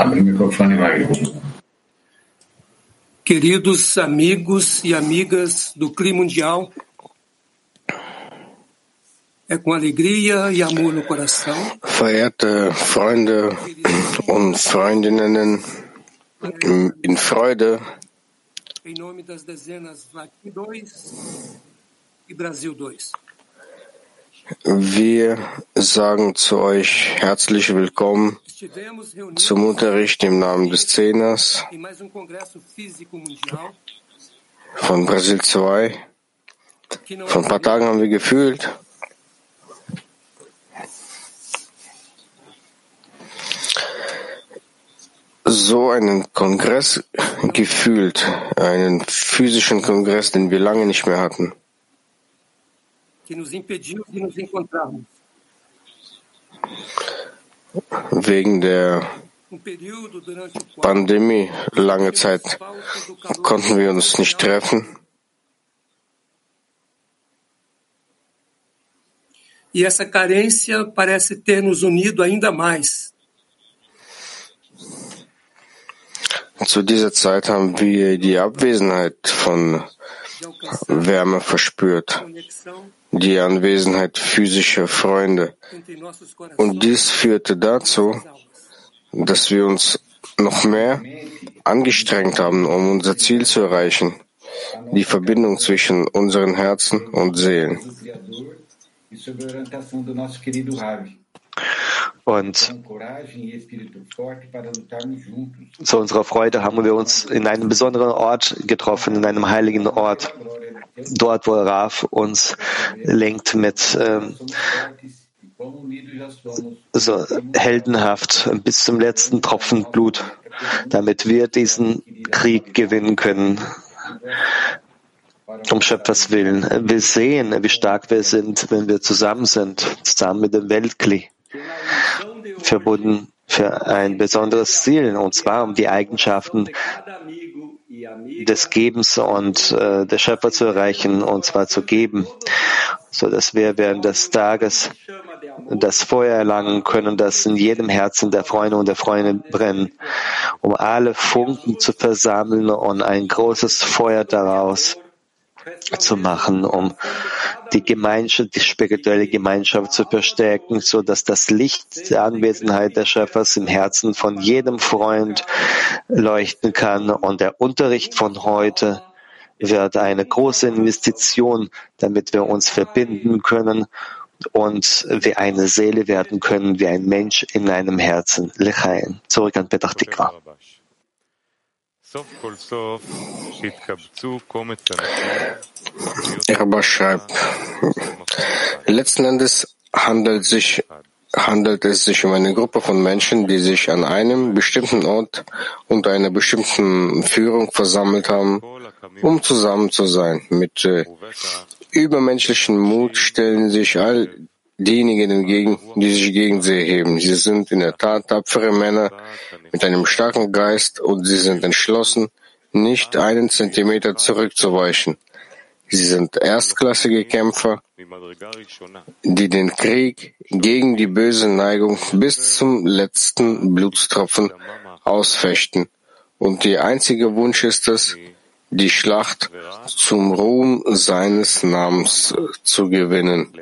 Abre o microfone, Magno. Queridos amigos e amigas do Clima Mundial, é com alegria e amor no coração. Verehrte Freunde und Freundinnen in Freude, Em nome das dezenas Latim 2 e Brasil 2. wir sagen zu euch herzlich willkommen zum Unterricht im Namen des Zehners von Brasil 2. que não Vor ein paar Tagen haben wir gefühlt, so einen Kongress gefühlt, einen physischen Kongress, den wir lange nicht mehr hatten. Que nos impediu de nos encontrarmos. Wegen der Pandemie, lange Zeit konnten wir uns nicht treffen. E essa carência parece ter nos unido ainda mais. Zu dieser Zeit haben wir die Abwesenheit von Wärme verspürt, die Anwesenheit physischer Freunde. Und dies führte dazu, dass wir uns noch mehr angestrengt haben, um unser Ziel zu erreichen, die Verbindung zwischen unseren Herzen und Seelen. Und e zu unserer Freude haben wir uns in einem besonderen Ort getroffen, in einem heiligen Ort, dort, wo Raf uns lenkt mit ähm, so heldenhaft bis zum letzten Tropfen Blut, damit wir diesen Krieg gewinnen können, um Schöpfers Willen. Wir sehen, wie stark wir sind, wenn wir zusammen sind, zusammen mit dem Weltkli, verbunden für ein besonderes Ziel, und zwar um die Eigenschaften des Gebens und äh, der Schöpfer zu erreichen, und zwar zu geben, so dass wir während des Tages das Feuer erlangen können, das in jedem Herzen der Freunde und der Freunde brennt, um alle Funken zu versammeln und ein großes Feuer daraus zu machen, um die Gemeinschaft, die spirituelle Gemeinschaft zu verstärken, so dass das Licht der Anwesenheit des Schöpfers im Herzen von jedem Freund leuchten kann. Und der Unterricht von heute wird eine große Investition, damit wir uns verbinden können und wir eine Seele werden können, wie ein Mensch in einem Herzen. Lechaim. Zurück an Petach Tikva. Erba schreibt, letzten Endes handelt, sich, handelt es sich um eine Gruppe von Menschen, die sich an einem bestimmten Ort unter einer bestimmten Führung versammelt haben, um zusammen zu sein. Mit äh, übermenschlichem Mut stellen sich all diejenigen entgegen, die sich gegen sie erheben. Sie sind in der Tat tapfere Männer mit einem starken Geist und sie sind entschlossen, nicht einen Zentimeter zurückzuweichen. Sie sind erstklassige Kämpfer, die den Krieg gegen die böse Neigung bis zum letzten Blutstropfen ausfechten. Und ihr einziger Wunsch ist es, die Schlacht zum Ruhm seines Namens zu gewinnen.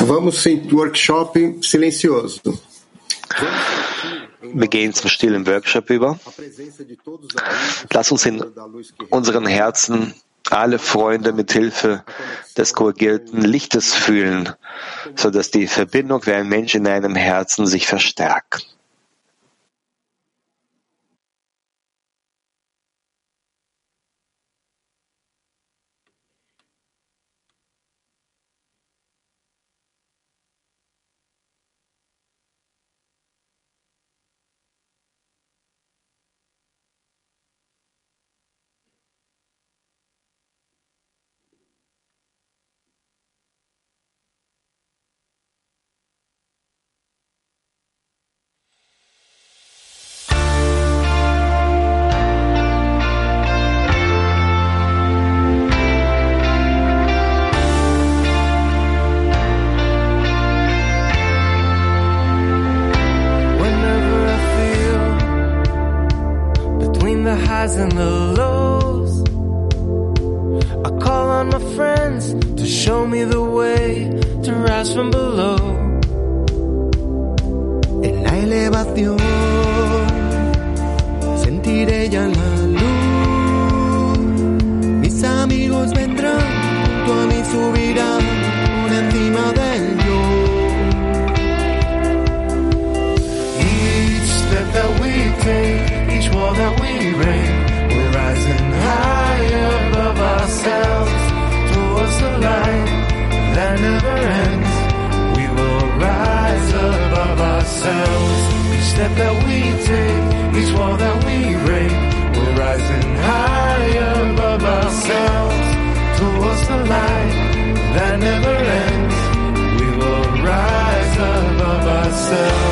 Vamos sem workshop silencioso. Wir gehen zum stillen Workshop über. Lass uns in unseren Herzen alle Freunde mit Hilfe des korrigierten Lichtes fühlen, so dass die Verbindung wie ein Mensch in einem Herzen sich verstärkt. Show me the way to rise from below. En la elevación sentiré ya la light that never ends. We will rise above ourselves. Each step that we take, each wall that we break, we're rising higher above ourselves towards the light that never ends. We will rise above ourselves.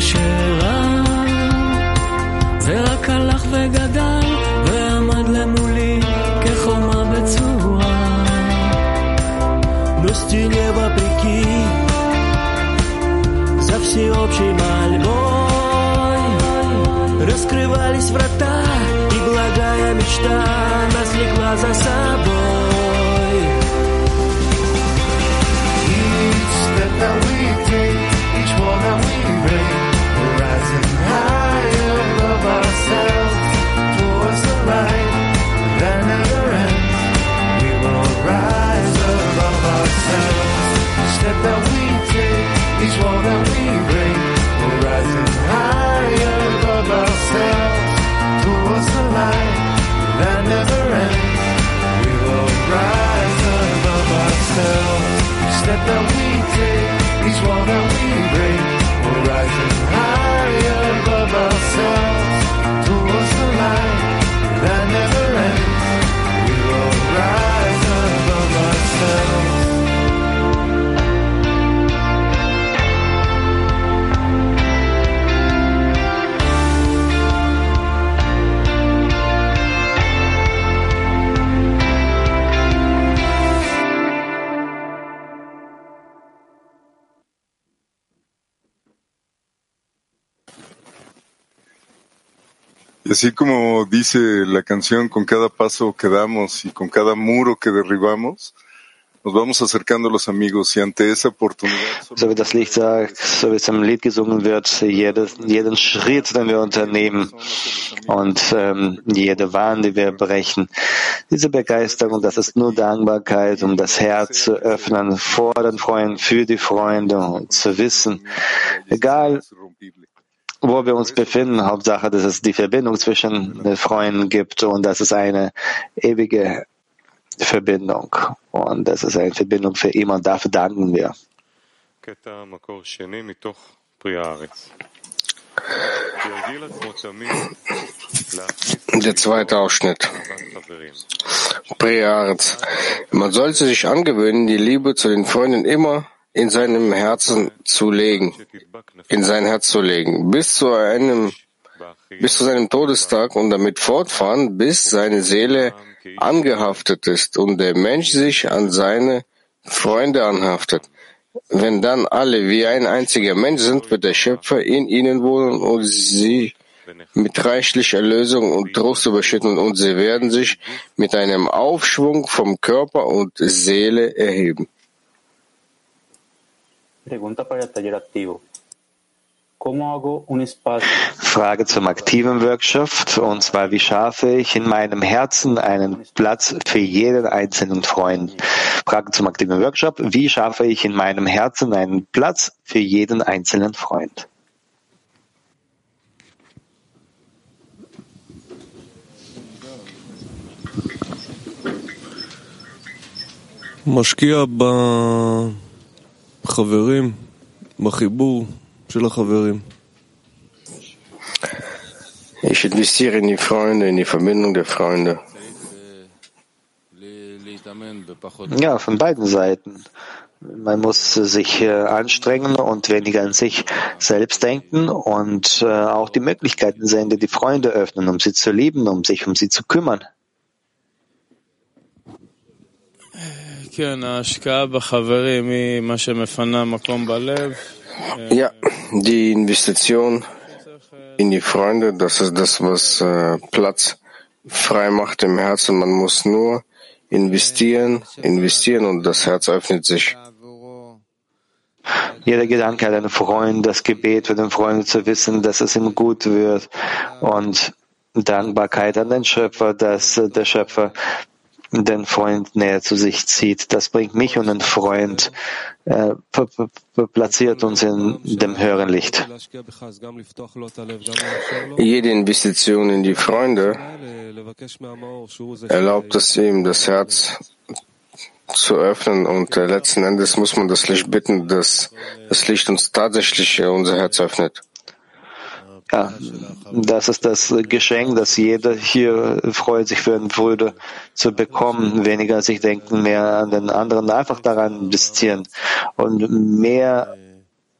את כל מה שרע ורק הלך ugадал ועמד למולי כחומה בצורה но стене вопреки за всеобщей мольбой раскрывались врата и благая мечта нас влекла за собой así como dice la canción, con cada paso que damos y con cada muro que derribamos, nos vamos acercando a los amigos y ante esa oportunidad So wie das Lied sagt, so wie es im Lied gesungen wird, jedes, jeden Schritt, den wir unternehmen und ähm, jede Wahn, die wir brechen, diese Begeisterung, das ist nur Dankbarkeit, um das Herz zu öffnen vor den Freunden, für die Freunde und zu wissen, egal wo wir uns befinden. Hauptsache, dass es die Verbindung zwischen den Freunden gibt und das ist eine ewige Verbindung. Und das ist eine Verbindung für immer und dafür danken wir. Der zweite Ausschnitt. Prearetz. Man sollte sich angewöhnen, die Liebe zu den Freunden immer in seinem Herzen zu legen, in sein Herz zu legen, bis zu einem, bis zu seinem Todestag und damit fortfahren, bis seine Seele angehaftet ist und der Mensch sich an seine Freunde anhaftet. Wenn dann alle wie ein einziger Mensch sind, wird der Schöpfer in ihnen wohnen und sie mit reichlicher Erlösung und Trost überschütten und sie werden sich mit einem Aufschwung vom Körper und Seele erheben. Pregunta para el taller activo. Frage zum aktiven Workshop, und zwar, wie schaffe ich in meinem Herzen einen Platz für jeden einzelnen Freund? Frage zum aktiven Workshop, wie schaffe ich in meinem Herzen einen Platz für jeden einzelnen Freund? Moschkia בחברים, בחיבור של החברים. Ich investiere in die Freunde, in die Verbindung der Freunde. Ja, von beiden Seiten. Man muss sich äh, anstrengen und weniger an sich selbst denken und äh, auch die Möglichkeiten sehen, die die Freunde öffnen, um sie zu lieben, um sich um sie zu kümmern. Ja, die Investition in die Freunde, das ist das, was äh, Platz frei macht im Herzen. Man muss nur investieren, investieren und das Herz öffnet sich. Jeder Gedanke hat einen Freund, das Gebet für den Freund zu wissen, dass es ihm gut wird und Dankbarkeit an den Schöpfer, dass äh, der Schöpfer den Freund näher zu sich zieht. Das bringt mich und den Freund, äh, platziert uns in dem höheren Licht. Jede Investition in die Freunde erlaubt es ihm, das Herz zu öffnen und äh, letzten Endes muss man das Licht bitten, dass das Licht uns tatsächlich äh, unser Herz öffnet. Ja, das ist das Geschenk, das jeder hier freut, sich für einen Bruder zu bekommen. Weniger sich denken, mehr an den anderen, einfach daran investieren und mehr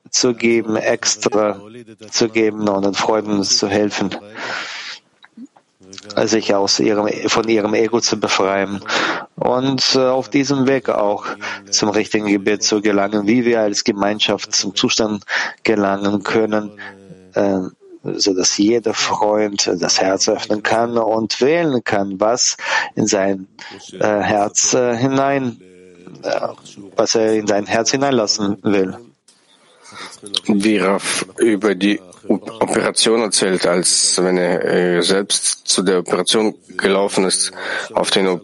zu geben, extra zu geben und den Freunden zu helfen, sich aus ihrem, von ihrem Ego zu befreien und äh, auf diesem Weg auch zum richtigen Gebet zu gelangen, wie wir als Gemeinschaft zum Zustand gelangen können, äh, so dass jeder Freund das Herz öffnen kann und wählen kann, was in sein äh, Herz äh, hinein, äh, was er in sein Herz hineinlassen will. Wie Raf über die Operation erzählt, als wenn er äh, selbst zu der Operation gelaufen ist auf den,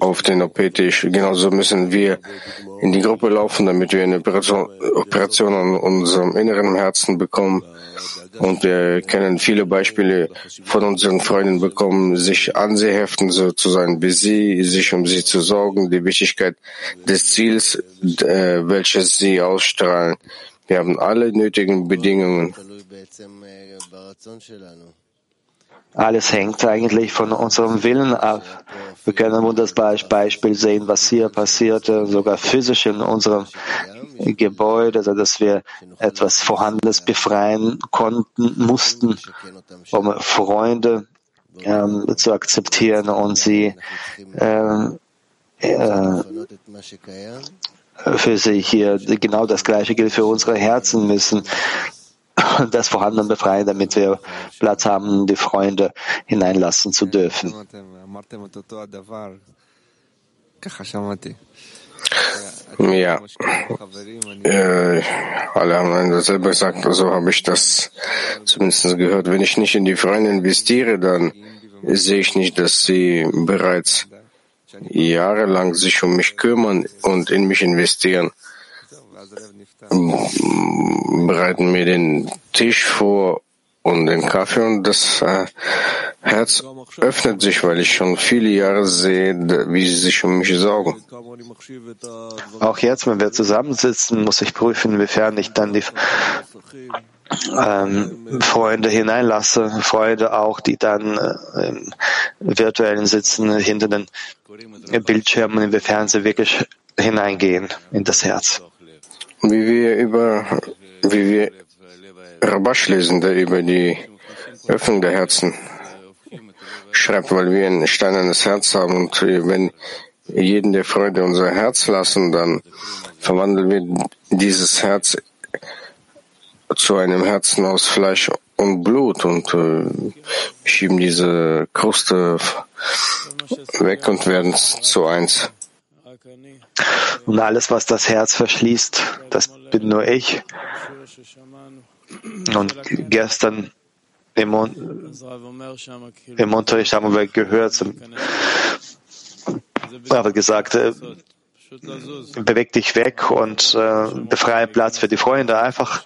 auf den OP-Tisch. Genauso müssen wir in die Gruppe laufen, damit wir eine Operation, Operation an unserem inneren Herzen bekommen. Und wir können viele Beispiele von unseren Freunden bekommen, sich an sie heften, so zu sein wie sie, sich um sie zu sorgen, die Wichtigkeit des Ziels, äh, welches sie ausstrahlen. Wir haben alle nötigen Bedingungen. Alles hängt eigentlich von unserem Willen ab. Wir können ein wunderbares Beispiel sehen, was hier passierte, sogar physisch in unserem Gebäude, also dass wir etwas Vorhandenes befreien konnten, mussten, um Freunde ähm, zu akzeptieren und sie ähm, äh, für sie hier genau das Gleiche gilt für unsere Herzen müssen das Vorhandene befreien, damit wir Platz haben, die Freunde hineinlassen zu dürfen. Ja, äh, alle haben dasselbe gesagt, so habe ich das zumindest gehört. Wenn ich nicht in die Freunde investiere, dann sehe ich nicht, dass sie bereits jahrelang sich um mich kümmern und in mich investieren, bereiten mir den Tisch vor und den Kaffee und das äh, Herz öffnet sich, weil ich schon viele Jahre sehe, wie sie sich um mich sorgen. Auch jetzt, wenn wir zusammensitzen, muss ich prüfen, inwiefern ich dann die ähm, Freunde hineinlasse, Freunde auch, die dann äh, im virtuellen Sitzen hinter den Bildschirmen, inwiefern sie wirklich hineingehen in das Herz. Wie wir über, wie wir Rabash lesen, der über die Öffnung der Herzen schreibt, weil wir ein steinernes Herz haben und wenn jeden der Freude unser Herz lassen, dann verwandeln wir dieses Herz zu einem Herzen aus Fleisch und Blut und äh, schieben diese Kruste weg und werden zu eins. Und alles, was das Herz verschließt, das bin nur ich. Und gestern im, im Unterricht haben wir gehört, aber gesagt, äh, beweg dich weg und äh, befreie Platz für die Freunde. Einfach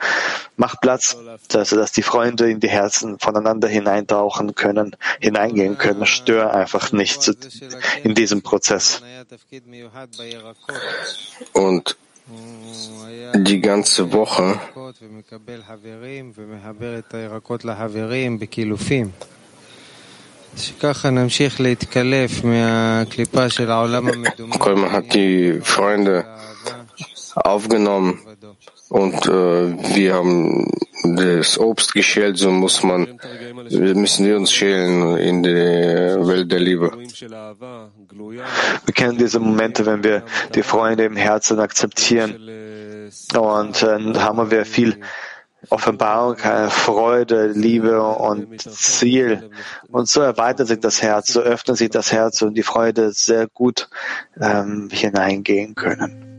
mach Platz, dass, dass die Freunde in die Herzen voneinander hineintauchen können, hineingehen können. Stör einfach nicht zu, in diesem Prozess. Und die ganze Woche Kolman hat die Freunde aufgenommen und äh, wir haben das Obst geschält, so muss man, müssen wir uns schälen in der Welt der Liebe. Wir kennen diese Momente, wenn wir die Freunde im Herzen akzeptieren. Und dann haben wir viel Offenbarung, äh, Freude, Liebe und Ziel. Und so erweitert sich das Herz, so öffnet sich das Herz und die Freude sehr gut ähm, hineingehen können.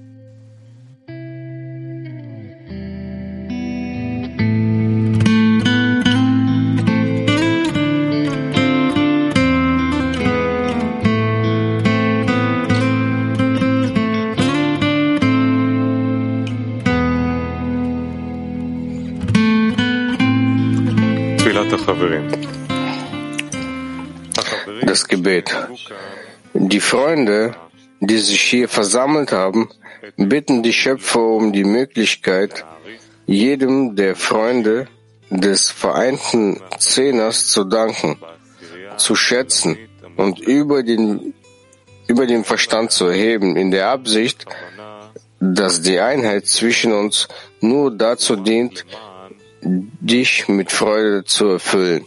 Freunde, die sich hier versammelt haben, bitten die Schöpfer um die Möglichkeit, jedem der Freunde des vereinten Zehners zu danken, zu schätzen und über den, über den Verstand zu erheben, in der Absicht, dass die Einheit zwischen uns nur dazu dient, dich mit Freude zu erfüllen.